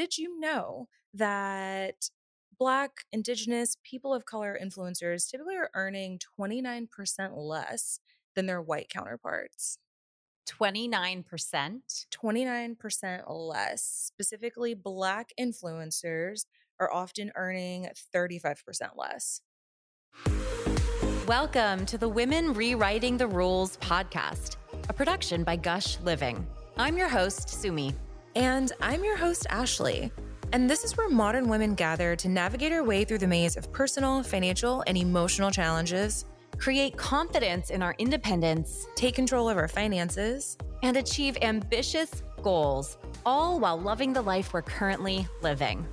did you know that Black, Indigenous, people of color influencers typically are earning 29% less than their white counterparts? 29%. 29% less. Specifically, Black influencers are often earning 35% less. Welcome to the Women Rewriting the Rules podcast, a production by Gush Living. I'm your host, Sumi. And I'm your host, Ashley. And this is where modern women gather to navigate our way through the maze of personal, financial, and emotional challenges, create confidence in our independence, take control of our finances, and achieve ambitious goals, all while loving the life we're currently living.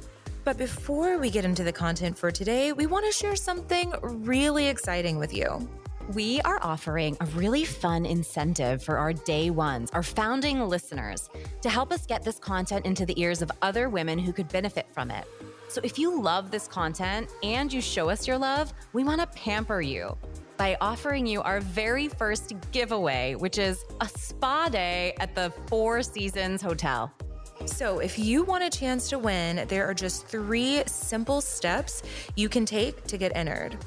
But before we get into the content for today, we want to share something really exciting with you we are offering a really fun incentive for our day ones, our founding listeners, to help us get this content into the ears of other women who could benefit from it. So if you love this content and you show us your love, we want to pamper you by offering you our very first giveaway, which is a spa day at the Four Seasons Hotel. So, if you want a chance to win, there are just three simple steps you can take to get entered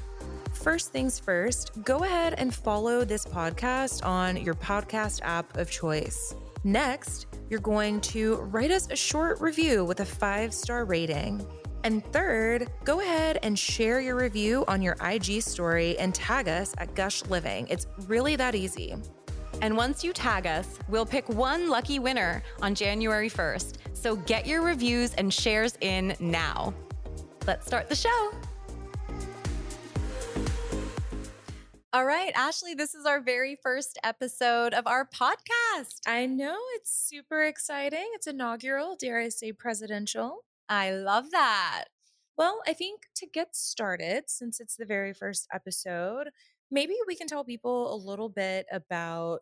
first things first, go ahead and follow this podcast on your podcast app of choice. Next, you're going to write us a short review with a five star rating. And third, go ahead and share your review on your IG story and tag us at Gush Living. It's really that easy. And once you tag us, we'll pick one lucky winner on January 1st. So get your reviews and shares in now. Let's start the show. All right, Ashley, this is our very first episode of our podcast. I know it's super exciting. It's inaugural, dare I say, presidential. I love that. Well, I think to get started, since it's the very first episode, maybe we can tell people a little bit about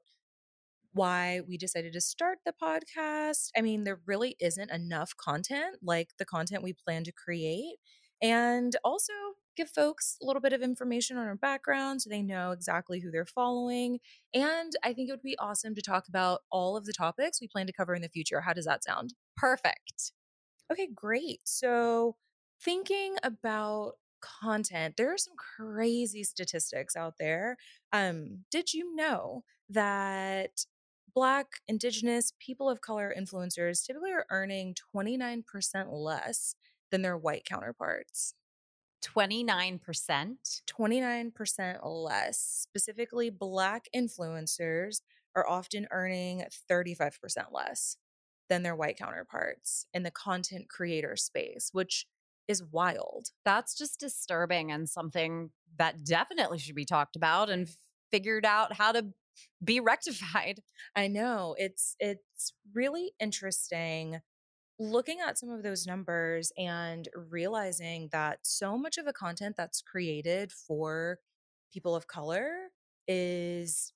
why we decided to start the podcast. I mean, there really isn't enough content like the content we plan to create. And also, give folks a little bit of information on our background so they know exactly who they're following. And I think it would be awesome to talk about all of the topics we plan to cover in the future. How does that sound? Perfect. Okay, great. So, thinking about content, there are some crazy statistics out there. Um, did you know that Black, Indigenous, people of color influencers typically are earning 29% less than their white counterparts? 29%. 29% less. Specifically, Black influencers are often earning 35% less than their white counterparts in the content creator space, which is wild. That's just disturbing and something that definitely should be talked about and figured out how to be rectified. I know. It's it's really interesting looking at some of those numbers and realizing that so much of the content that's created for people of color is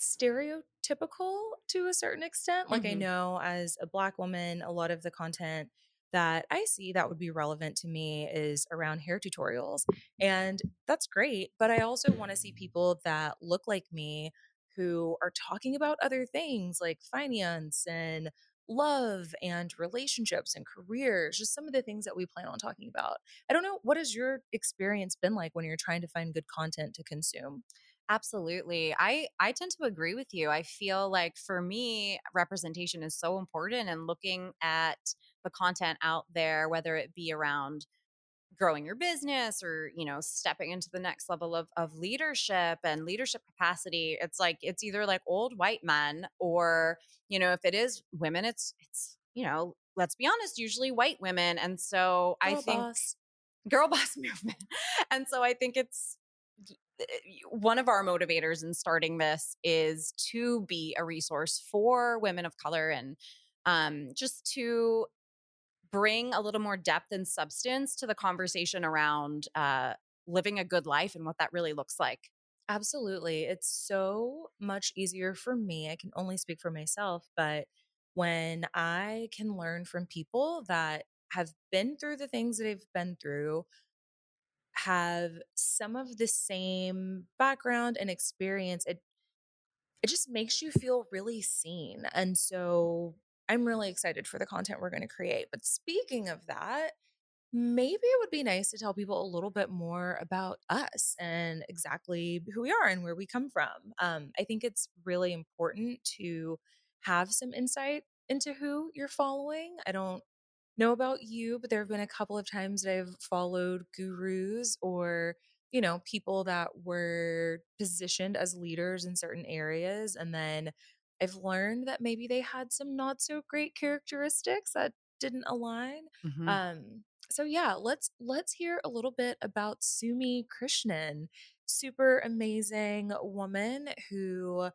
stereotypical to a certain extent. Like, mm-hmm. I know as a Black woman, a lot of the content that I see that would be relevant to me is around hair tutorials. And that's great. But I also want to see people that look like me who are talking about other things like finance and love and relationships and careers, just some of the things that we plan on talking about. I don't know, what has your experience been like when you're trying to find good content to consume? Absolutely. I I tend to agree with you. I feel like for me representation is so important and looking at the content out there whether it be around growing your business or you know stepping into the next level of, of leadership and leadership capacity it's like it's either like old white men or you know if it is women it's it's you know let's be honest usually white women and so girl i think boss. girl boss movement and so i think it's eh, one of our motivators in starting this is to be a resource for women of color and um, just to bring a little more depth and substance to the conversation around uh, living a good life and what that really looks like. Absolutely. It's so much easier for me. I can only speak for myself, but when I can learn from people that have been through the things that I've been through, have some of the same background and experience, it it just makes you feel really seen. And so I'm really excited for the content we're going to create. But speaking of that, maybe it would be nice to tell people a little bit more about us and exactly who we are and where we come from. Um, I think it's really important to have some insight into who you're following. I don't know about you, but there have been a couple of times that I've followed gurus or, you know, people that were positioned as leaders in certain areas. And then I've learned that maybe they had some not so great characteristics that didn't align. Mhm. Um, so yeah, let's let's hear a little bit about Sumi Krishnan, super amazing woman who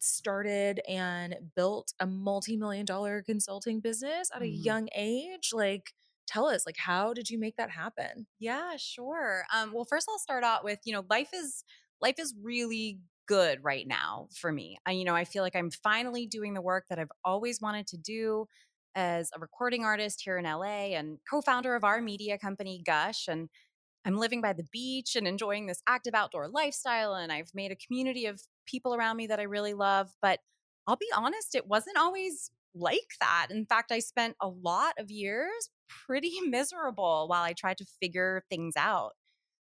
started and built a multi-million dollar consulting business at a Mhm. young age. Like tell us like how did you make that happen? Yeah, sure. Um, well, first I'll start out with, you know, life is life is really good right now for me. I, you know, I feel like I'm finally doing the work that I've always wanted to do as a recording artist here in LA and co-founder of our media company Gush and I'm living by the beach and enjoying this active outdoor lifestyle and I've made a community of people around me that I really love, but I'll be honest, it wasn't always like that. In fact, I spent a lot of years pretty miserable while I tried to figure things out.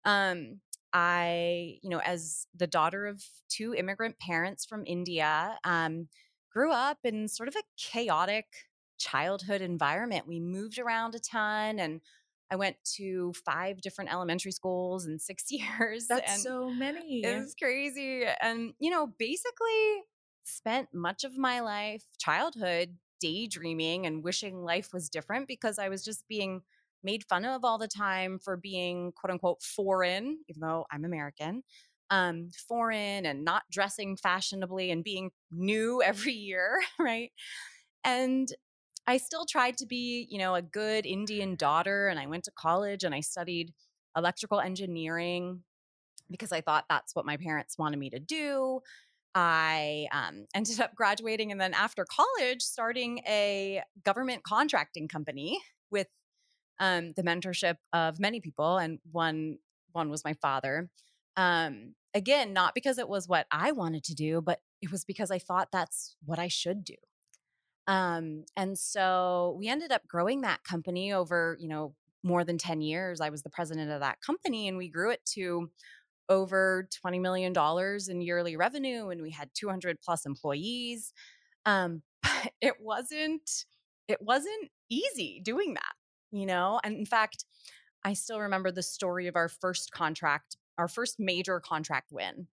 Um, I, you know, as the daughter of two immigrant parents from India, um, grew up in sort of a chaotic childhood environment. We moved around a ton and I went to five different elementary schools in six years. That's so many. it was crazy. And, you know, basically spent much of my life, childhood, daydreaming and wishing life was different because I was just being made fun of all the time for being quote unquote foreign, even though I'm American, um, foreign and not dressing fashionably and being new every year, right? And I still tried to be, you know, a good Indian daughter. And I went to college and I studied electrical engineering because I thought that's what my parents wanted me to do. I um, ended up graduating and then after college, starting a government contracting company with um, the mentorship of many people, and one one was my father. Um, again, not because it was what I wanted to do, but it was because I thought that's what I should do. Um, and so we ended up growing that company over, you know, more than 10 years. I was the president of that company and we grew it to over $20 million in yearly revenue and we had 200 plus employees. Um, but it wasn't, it wasn't easy doing that, you know? And in fact, I still remember the story of our first contract, our first major contract win.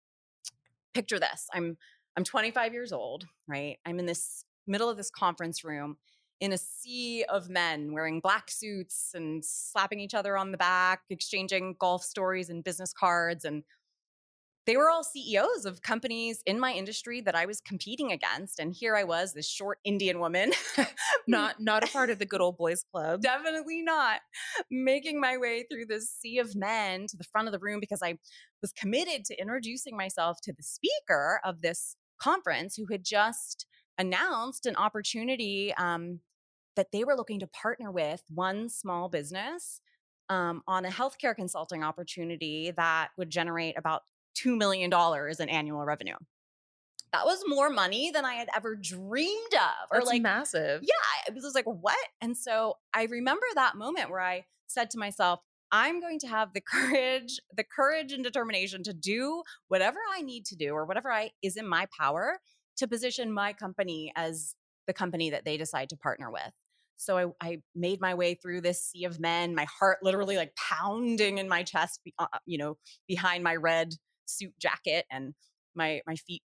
Picture this. I'm I'm 25 years old, right? I'm in this middle of this conference room in a sea of men wearing black suits and slapping each other on the back, exchanging golf stories and business cards. And they were all CEOs of companies in my industry that I was competing against. And here I was, this short Indian woman, Not not a part of the good old boys club. definitely not making my way through this sea of men to the front of the room because I was committed to introducing myself to the speaker of this conference who had just announced an opportunity um, that they were looking to partner with one small business um, on a healthcare consulting opportunity that would generate about $2 million in annual revenue. That was more money than I had ever dreamed of. Or That's like massive. yeah, it was like, what? And so I remember that moment where I said to myself, I'm going to have the courage, the courage and determination to do whatever I need to do or whatever I is in my power to position my company as the company that they decide to partner with. So I, I made my way through this sea of men, my heart literally like pounding in my chest, uh, you know, behind my red suit jacket and my my feet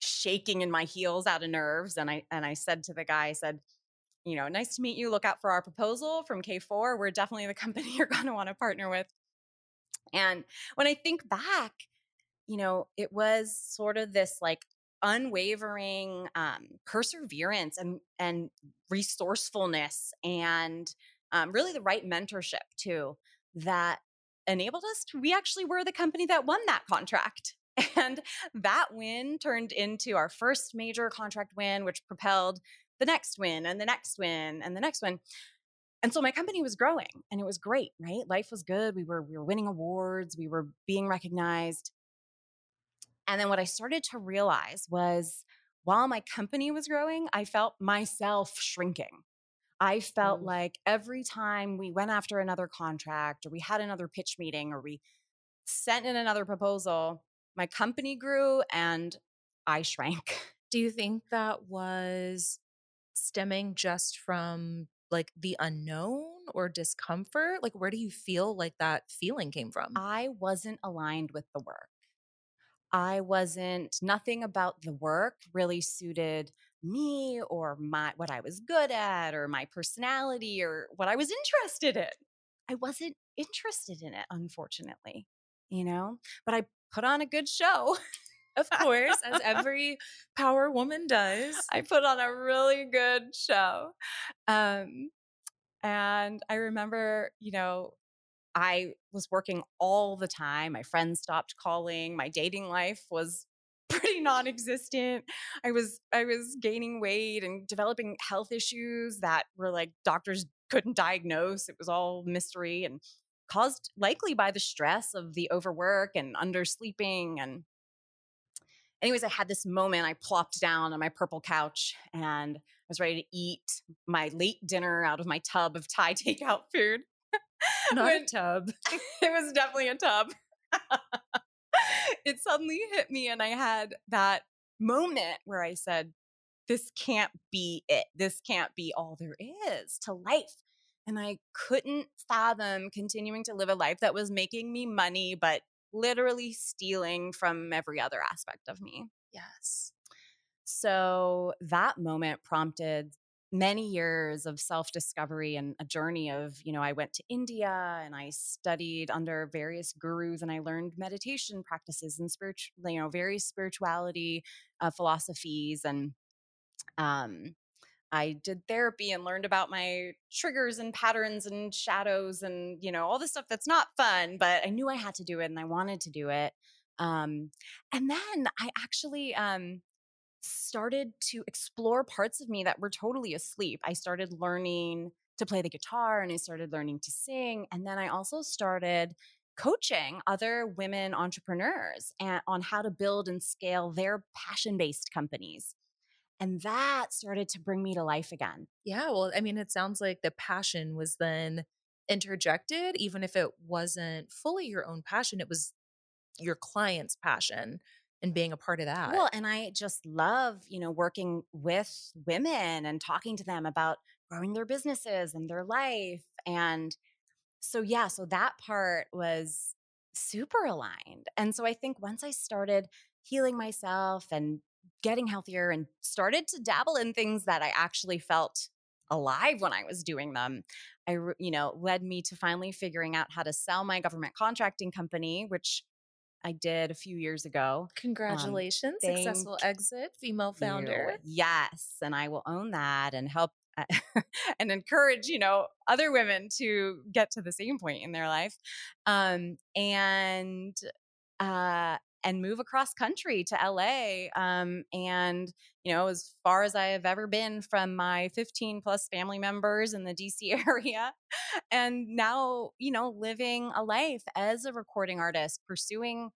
shaking in my heels out of nerves and i and i said to the guy i said you know nice to meet you. Look out for our proposal from k4 we're definitely the company you're going to want to partner with. And when i think back you know it was sort of this like unwavering um, perseverance and and resourcefulness and um, really the right mentorship too that enabled us to we actually were the company that won that contract and that win turned into our first major contract win, which propelled the next win and the next win and the next win. And so my company was growing and it was great, right? Life was good. We were we were winning awards, we were being recognized. And then what I started to realize was while my company was growing, I felt myself shrinking. I felt Oof. like every time we went after another contract or we had another pitch meeting or we sent in another proposal, my company grew and I shrank. Do you think that was stemming just from like the unknown or discomfort? Like, where do you feel like that feeling came from? I wasn't aligned with the work. I wasn't, nothing about the work really suited me or my what I was good at or my personality or what I was interested in. I wasn't interested in it, unfortunately, you know, but I put on a good show. Of course, as every power woman does. I put on a really good show. Um, and I remember, you know, I was working all the time. My friends stopped calling. My dating life was non-existent. I was I was gaining weight and developing health issues that were like doctors couldn't diagnose. It was all mystery and caused likely by the stress of the overwork and undersleeping and anyways, I had this moment. I plopped down on my purple couch and I was ready to eat my late dinner out of my tub of Thai takeout food. Not When- a tub. it was definitely a tub. it suddenly hit me, and I had that moment where I said, This can't be it. This can't be all there is to life. And I couldn't fathom continuing to live a life that was making me money, but literally stealing from every other aspect of me. Yes. So that moment prompted many years of self discovery and a journey of, you know, I went to India and I studied under various gurus and I learned meditation practices and spiritual, you know, various spirituality uh, philosophies. And um, I did therapy and learned about my triggers and patterns and shadows and, you know, all the stuff that's not fun, but I knew I had to do it and I wanted to do it. Um, and then I actually, um, started to explore parts of me that were totally asleep. I started learning to play the guitar and I started learning to sing. And then I also started coaching other women entrepreneurs and, on how to build and scale their passion based companies. And that started to bring me to life again. Yeah. Well, I mean, it sounds like the passion was then interjected, even if it wasn't fully your own passion, it was your client's passion and being a part of that. Well, and I just love, you know, working with women and talking to them about growing their businesses and their life. And so, yeah, so that part was super aligned. And so I think once I started healing myself and getting healthier and started to dabble in things that I actually felt alive when I was doing them, I, you know, led me to finally figuring out how to sell my government contracting company, which I did a few years ago. Congratulations. thank Successful exit, female you. founder. Yes, and I will own that and help and encourage, you know, other women to get to the same point in their life. Um and uh and move across country to LA um and you know as far as I have ever been from my 15 plus family members in the DC area and now you know living a life as a recording artist pursuing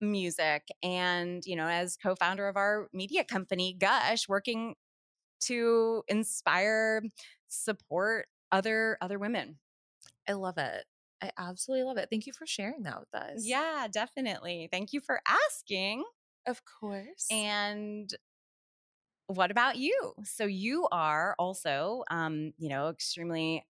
music and you know as co-founder of our media company gush working to inspire support other other women I love it. I absolutely love it. Thank you for sharing that with us. yeah definitely thank you for asking Of course. and what about you so you are also um you know extremely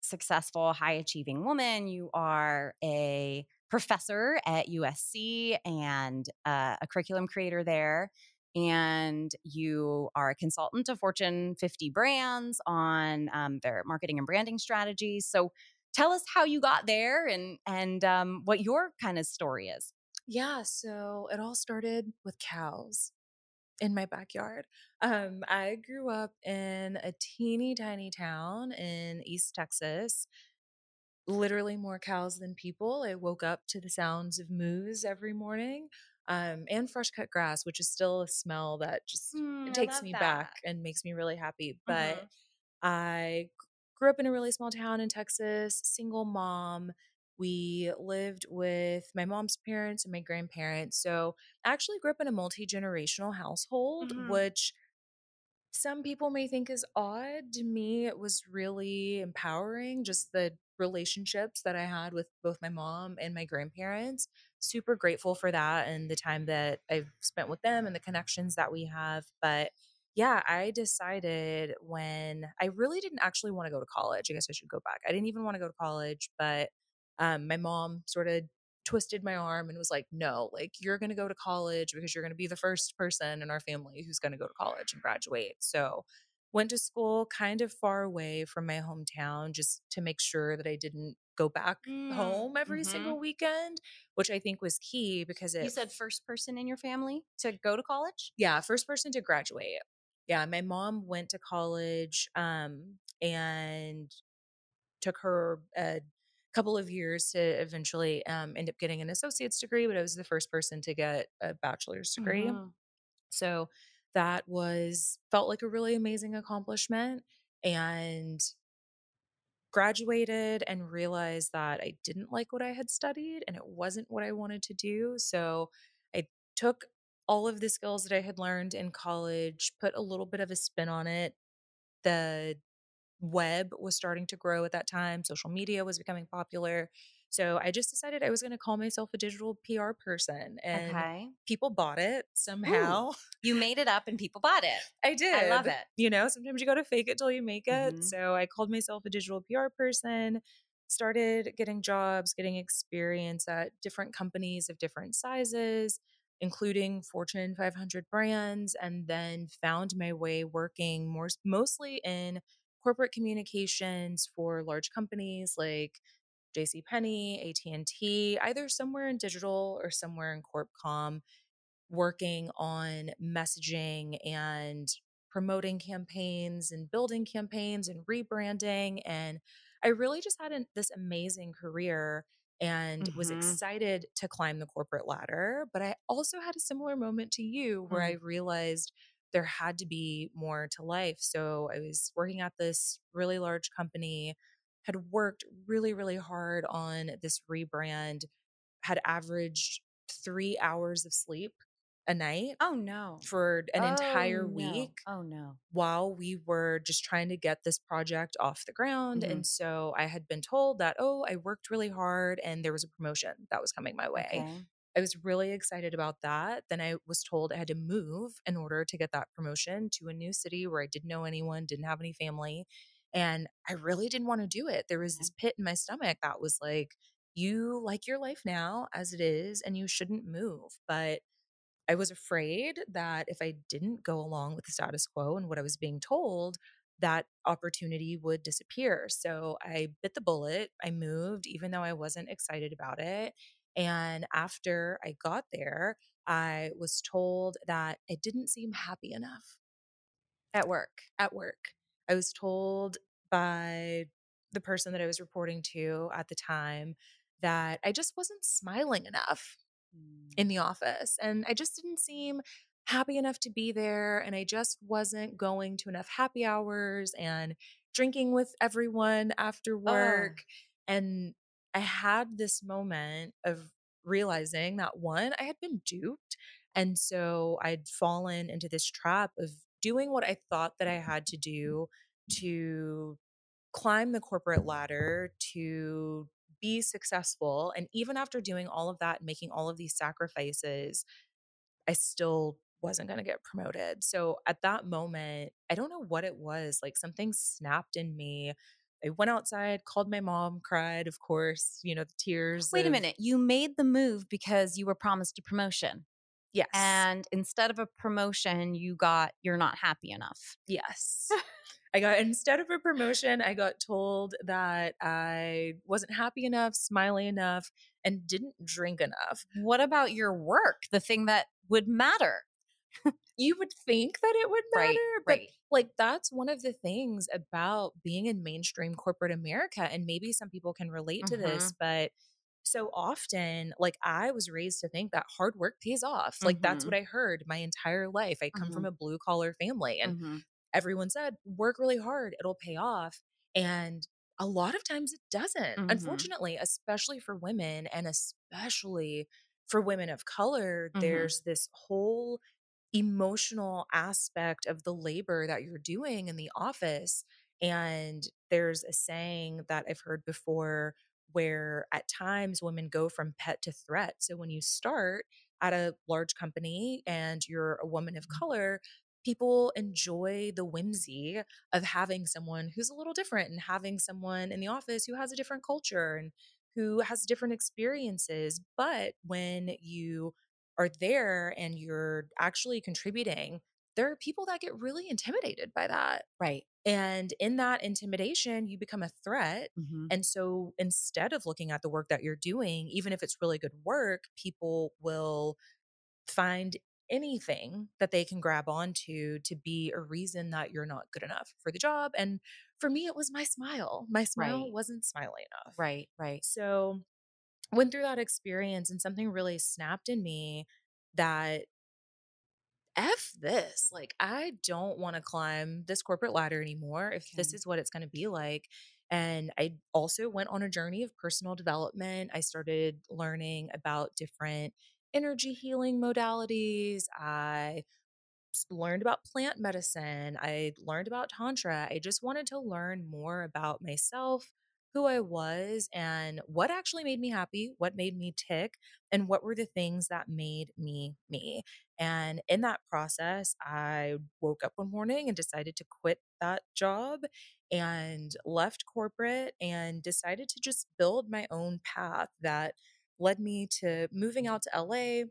successful high achieving woman you are a professor at usc and uh, a curriculum creator there and you are a consultant to fortune 50 brands on um, their marketing and branding strategies so tell us how you got there and and um, what your kind of story is Yeah, so it all started with cows in my backyard. Um, I grew up in a teeny tiny town in East Texas. Literally more cows than people. I woke up to the sounds of moos every morning. Um, and fresh cut grass, which is still a smell that just Mm, takes me that. back and makes me really happy. But Mhm. I grew up in a really small town in Texas, single mom, we lived with my mom's parents and my grandparents. So I actually grew up in a multi generational household, Mhm. which some people may think is odd. To me, it was really empowering, just the relationships that I had with both my mom and my grandparents. Super grateful for that and the time that I've spent with them and the connections that we have. But yeah, I decided when I really didn't actually want to go to college. I guess I should go back. I didn't even want to go to college, but um, my mom sort of twisted my arm and was like, no, like you're going to go to college because you're going to be the first person in our family who's going to go to college and graduate. So, went to school kind of far away from my hometown just to make sure that I didn't go back Mm, home every mhm. single weekend, which I think was key because it You said first person in your family to go to college? yeah, first person to graduate. Yeah, my mom went to college um and took her a couple of years to eventually um, end up getting an associate's degree, but I was the first person to get a bachelor's degree. Mhm. So that was felt like a really amazing accomplishment and graduated and realized that I didn't like what I had studied and it wasn't what I wanted to do. So I took all of the skills that I had learned in college, put a little bit of a spin on it. The web was starting to grow at that time, social media was becoming popular. So I just decided I was going to call myself a digital PR person and Okay. people bought it somehow. You made it up and people bought it. I did. I love it. You know, sometimes you got to fake it till you make it. Mhm. So I called myself a digital PR person, started getting jobs, getting experience at different companies of different sizes, including Fortune 500 brands, and then found my way working more mostly in corporate communications for large companies like JCPenney, AT&T, either somewhere in digital or somewhere in corp com working on messaging and promoting campaigns and building campaigns and rebranding. And I really just had an, this amazing career and was Mhm. excited to climb the corporate ladder. But I also had a similar moment to you where I realized there had to be more to life. So I was working at this really large company, had worked really, really hard on this rebrand, had averaged three hours of sleep a night Oh no. for an entire Oh, no. week Oh no. while we were just trying to get this project off the ground. Mhm. And so I had been told that, oh, I worked really hard and there was a promotion that was coming my way. Okay. I was really excited about that. Then I was told I had to move in order to get that promotion to a new city where I didn't know anyone, didn't have any family. And I really didn't want to do it. There was this pit in my stomach that was like, you like your life now as it is, and you shouldn't move. But I was afraid that if I didn't go along with the status quo and what I was being told, that opportunity would disappear. So I bit the bullet. I moved, even though I wasn't excited about it. And after I got there, I was told that I didn't seem happy enough At work. at work. I was told by the person that I was reporting to at the time that I just wasn't smiling enough in mm. the office. And I just didn't seem happy enough to be there. And I just wasn't going to enough happy hours and drinking with everyone after oh. work. And I had this moment of realizing that one, I had been duped. And so I'd fallen into this trap of doing what I thought that I had to do to climb the corporate ladder, to be successful. And even after doing all of that, and making all of these sacrifices, I still wasn't going to get promoted. So at that moment, I don't know what it was, like something snapped in me. I went outside, called my mom, cried, of course, you know, the tears. Wait a minute. You made the move because you were promised a promotion. Yes. And instead of a promotion, you got you're not happy enough. Yes. I got instead of a promotion, I got told that I wasn't happy enough, smiling enough, and didn't drink enough. What about your work? The thing that would matter. You would think that it would matter, Right, but right. like that's one of the things about being in mainstream corporate America and maybe some people can relate to this, but so often like I was raised to think that hard work pays off. Like that's Mhm. what I heard my entire life. I come from a blue collar family and Mhm. Everyone said work really hard it'll pay off and a lot of times it doesn't. Mhm. Unfortunately, especially for women and especially for women of color, Mhm. there's this whole emotional aspect of the labor that you're doing in the office. And there's a saying that I've heard before where at times women go from pet to threat. So when you start at a large company and you're a woman of color, people enjoy the whimsy of having someone who's a little different and having someone in the office who has a different culture and who has different experiences. But when you are there and you're actually contributing, there are people that get really intimidated by that. Right. And in that intimidation, you become a threat. Mhm. And so instead of looking at the work that you're doing, even if it's really good work, people will find anything that they can grab onto to be a reason that you're not good enough for the job. And for me, it was my smile. My smile Right. wasn't smiling enough. Right. Right. So went through that experience and something really snapped in me that F this. Like, I don't want to climb this corporate ladder anymore if this is what it's going to be like. And I also went on a journey of personal development. I started learning about different energy healing modalities. I learned about plant medicine. I learned about Tantra. I just wanted to learn more about myself, who I was, and what actually made me happy, what made me tick, and what were the things that made me me. And in that process, I woke up one morning and decided to quit that job and left corporate and decided to just build my own path that led me to moving out to LA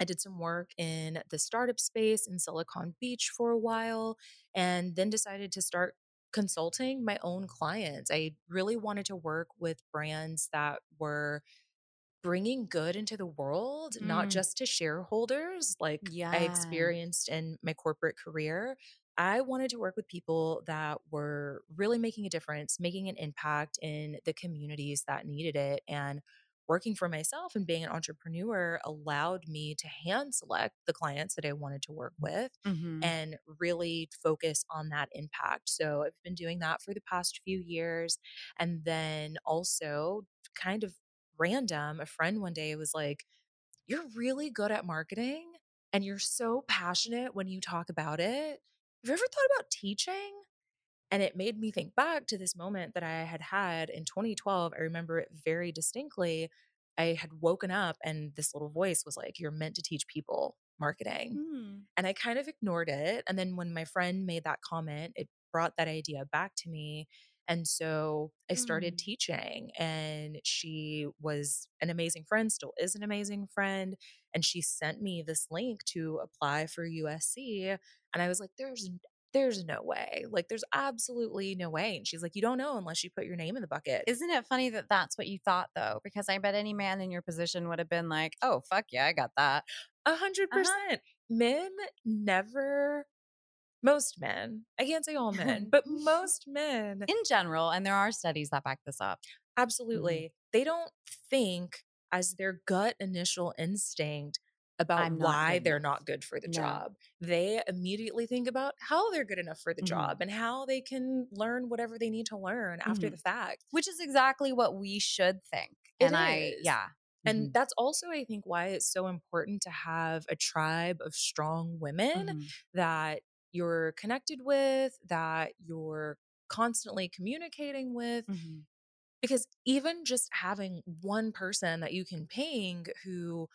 I did some work in the startup space in Silicon Beach for a while and then decided to start consulting my own clients. I really wanted to work with brands that were bringing good into the world, not Mm. just to shareholders like I experienced in my corporate career. I wanted to work with people that were really making a difference, making an impact in the communities that needed it. And working for myself and being an entrepreneur allowed me to hand select the clients that I wanted to work with Mhm. and really focus on that impact. So I've been doing that for the past few years. And then also, kind of random, a friend one day was like, You're really good at marketing and you're so passionate when you talk about it. Have you ever thought about teaching? And it made me think back to this moment that I had had in 2012. I remember it very distinctly. I had woken up and this little voice was like, You're meant to teach people marketing. Mm. And I kind of ignored it. And then when my friend made that comment, it brought that idea back to me. And so I started Mm. teaching, and she was an amazing friend, still is an amazing friend. And she sent me this link to apply for USC. And I was like, there's there's no way. Like, there's absolutely no way. And she's like, you don't know unless you put your name in the bucket. Isn't it funny that that's what you thought though? Because I bet any man in your position would have been like, "Oh, fuck yeah, I got that." A hundred Uh-huh. percent. Men never, most men, I can't say all men, but most men In general, and there are studies that back this up. Absolutely. They don't think as their gut initial instinct about why they're not good for the No. job. They immediately think about how they're good enough for the Mhm. job and how they can learn whatever they need to learn after Mhm. the fact. Which is exactly what we should think. It and I yeah. And Mhm. that's also, I think, why it's so important to have a tribe of strong women Mhm. that you're connected with, that you're constantly communicating with, Mhm. because even just having one person that you can ping who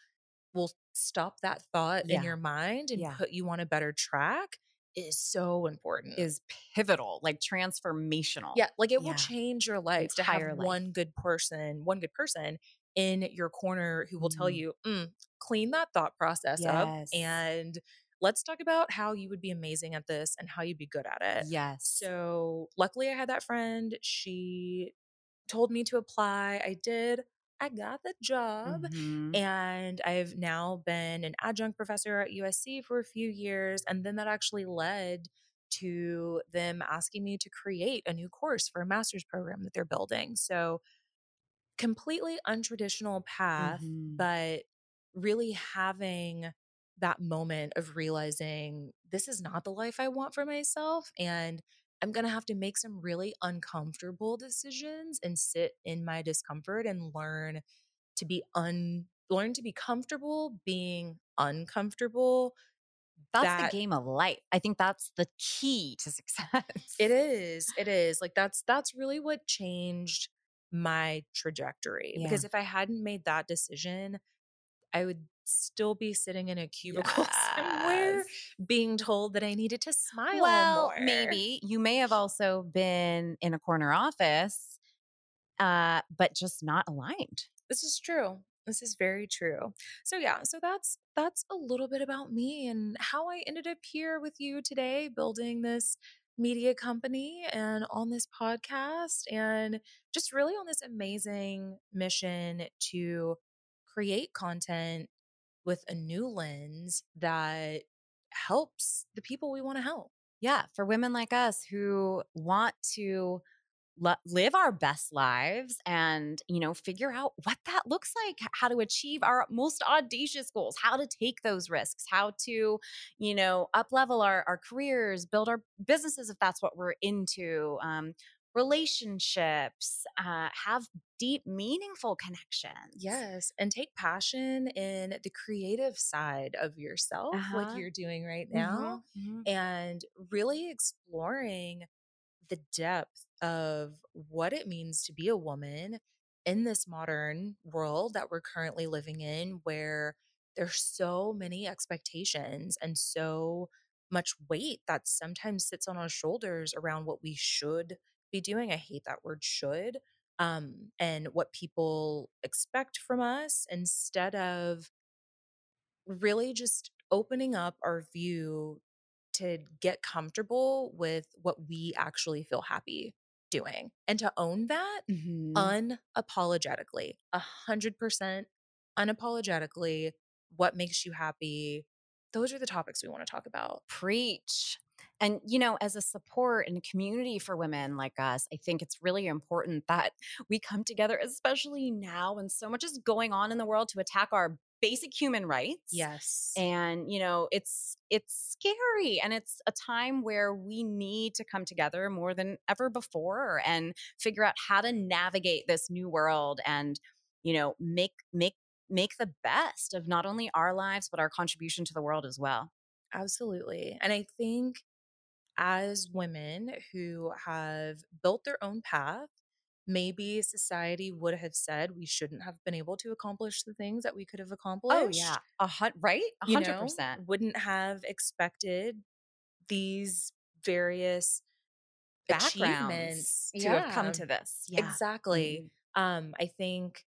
will stop that thought Yeah. in your mind and Yeah. put you on a better track is so important. is pivotal, like transformational. yeah, like it Yeah. will change your life to Entire have life. one good person, one good person in your corner who will tell Mhm. you, "Mm, clean that thought process up and let's talk about how you would be amazing at this and how you'd be good at it. Yes. So luckily I had that friend. She told me to apply. I did. I got the job. Mhm. And I've now been an adjunct professor at USC for a few years. And then that actually led to them asking me to create a new course for a master's program that they're building. So, completely untraditional path, Mhm. but really having that moment of realizing this is not the life I want for myself. And I'm going to have to make some really uncomfortable decisions and sit in my discomfort and learn to be un learn to be comfortable being uncomfortable. That's That- the game of life. I think that's the key to success. It is. It is. Like that's that's really what changed my trajectory. Yeah. Because if I hadn't made that decision, I would still be sitting in a cubicle somewhere being told that I needed to smile Well, more. maybe you may have also been in a corner office, uh, but just not aligned. This is true. This is very true. So yeah, so that's that's a little bit about me and how I ended up here with you today building this media company and on this podcast and just really on this amazing mission to create content with a new lens that helps the people we want to help. Yeah, for women like us who want to live our best lives and you know figure out what that looks like how to achieve our most audacious goals how to take those risks how to you know up level our, our careers build our businesses if that's what we're into um, relationships uh, have deep meaningful connections Yes, and take passion in the creative side of yourself Uh-huh. like you're doing right now. Mhm, mhm. and really exploring the depth of what it means to be a woman in this modern world that we're currently living in, where there's so many expectations and so much weight that sometimes sits on our shoulders around what we should be doing. I hate that word should. Um, and what people expect from us instead of really just opening up our view to get comfortable with what we actually feel happy doing and to own that Mhm. unapologetically, a hundred percent unapologetically. What makes you happy? Those are the topics we want to talk about. preach and you know as a support and a community for women like us i think it's really important that we come together especially now when so much is going on in the world to attack our basic human rights Yes. and you know it's it's scary and it's a time where we need to come together more than ever before and figure out how to navigate this new world and you know make make make the best of not only our lives but our contribution to the world as well Absolutely. And I think as women who have built their own path, maybe society would have said we shouldn't have been able to accomplish the things that we could have accomplished. Oh yeah, a hun- right, a you hundred know, percent. Wouldn't have expected these various Backgrounds achievements to have come to this. Yeah, Exactly. Mhm. Um, I think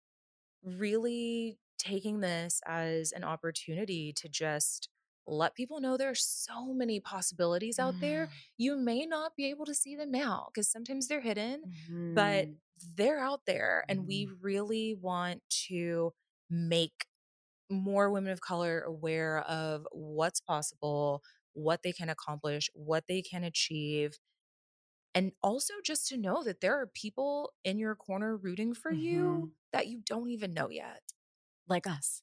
really taking this as an opportunity to just let people know there are so many possibilities out there. Mm. You may not be able to see them now because sometimes they're hidden, but Mhm. they're out there. And we mm-hmm. really want to make more women of color aware of what's possible, what they can accomplish, what they can achieve. And also just to know that there are people in your corner rooting for mm-hmm. you that you don't even know yet. Like us.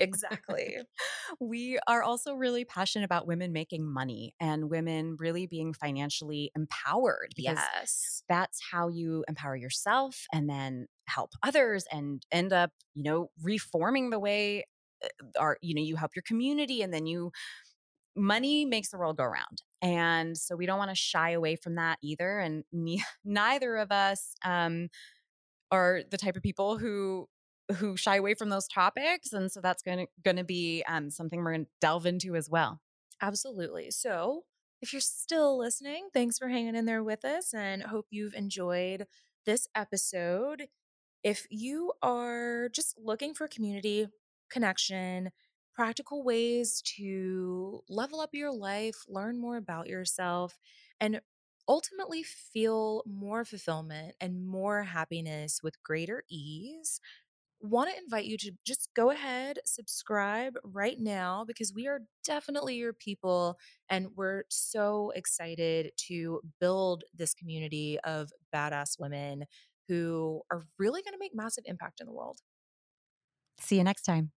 Exactly. we are also really passionate about women making money and women really being financially empowered yes. that's how you empower yourself and then help others and end up, you know, reforming the way uh, our, you know, you help your community and then you money makes the world go round. And so we don't want to shy away from that either. And ne- neither of us um, are the type of people who who shy away from those topics. And so that's going to going to be um, something we're going to delve into as well. Absolutely. So, if you're still listening, thanks for hanging in there with us and hope you've enjoyed this episode. If you are just looking for community, connection, practical ways to level up your life, learn more about yourself, and ultimately feel more fulfillment and more happiness with greater ease, want to invite you to just go ahead, subscribe right now because we are definitely your people and we're so excited to build this community of badass women who are really going to make massive impact in the world. See you next time.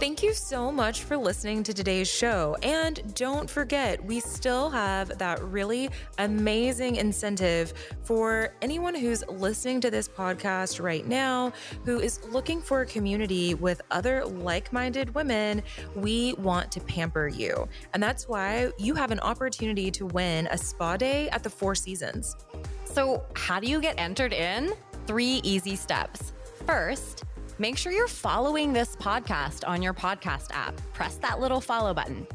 Thank you so much for listening to today's show. And don't forget, we still have that really amazing incentive for anyone who's listening to this podcast right now who is looking for a community with other like minded women. We want to pamper you. And that's why you have an opportunity to win a spa day at the Four Seasons. So, how do you get entered in? Three easy steps. First, make sure you're following this podcast on your podcast app. Press that little follow button.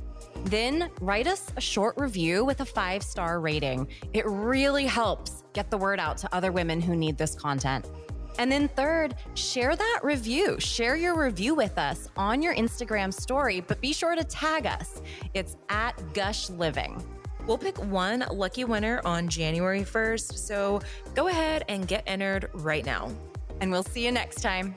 Then write us a short review with a five star rating. It really helps get the word out to other women who need this content. And then, third, share that review. Share your review with us on your Instagram story, but be sure to tag us. It's at Gush Living. We'll pick one lucky winner on January 1st, so go ahead and get entered right now. And we'll see you next time.